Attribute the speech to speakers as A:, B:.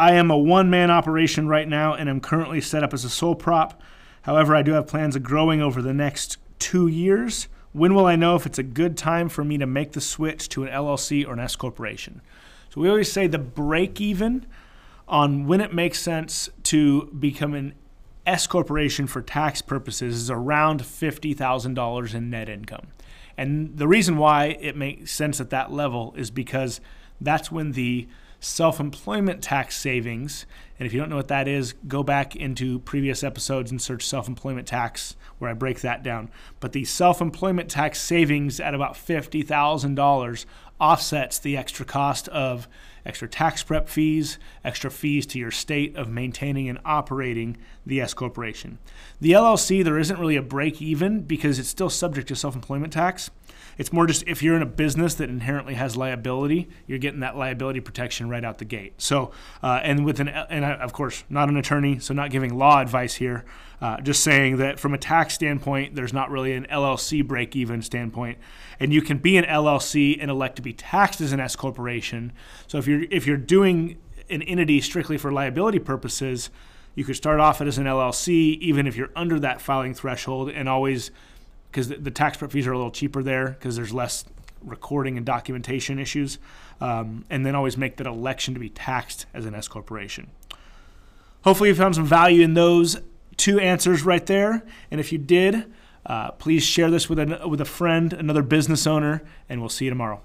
A: I am a one man operation right now and am currently set up as a sole prop. However, I do have plans of growing over the next two years. When will I know if it's a good time for me to make the switch to an LLC or an S corporation? So we always say the break even on when it makes sense to become an S corporation for tax purposes is around $50,000 in net income. And the reason why it makes sense at that level is because that's when the self employment tax savings. And if you don't know what that is, go back into previous episodes and search self employment tax where I break that down. But the self employment tax savings at about $50,000 offsets the extra cost of extra tax prep fees, extra fees to your state of maintaining and operating the S corporation. The LLC, there isn't really a break even because it's still subject to self employment tax. It's more just if you're in a business that inherently has liability, you're getting that liability protection right out the gate. So, uh, and with an, and I, of course, not an attorney, so not giving law advice here, uh, just saying that from a tax standpoint, there's not really an LLC break even standpoint. And you can be an LLC and elect to be taxed as an S corporation. So if you're if you're doing an entity strictly for liability purposes, you could start off as an LLC, even if you're under that filing threshold, and always because the, the, tax prep fees are a little cheaper there because there's less recording and documentation issues, um, and then always make that election to be taxed as an S corporation. Hopefully, you found some value in those two answers right there, and if you did, uh, please share this with a, with a friend, another business owner, and we'll see you tomorrow.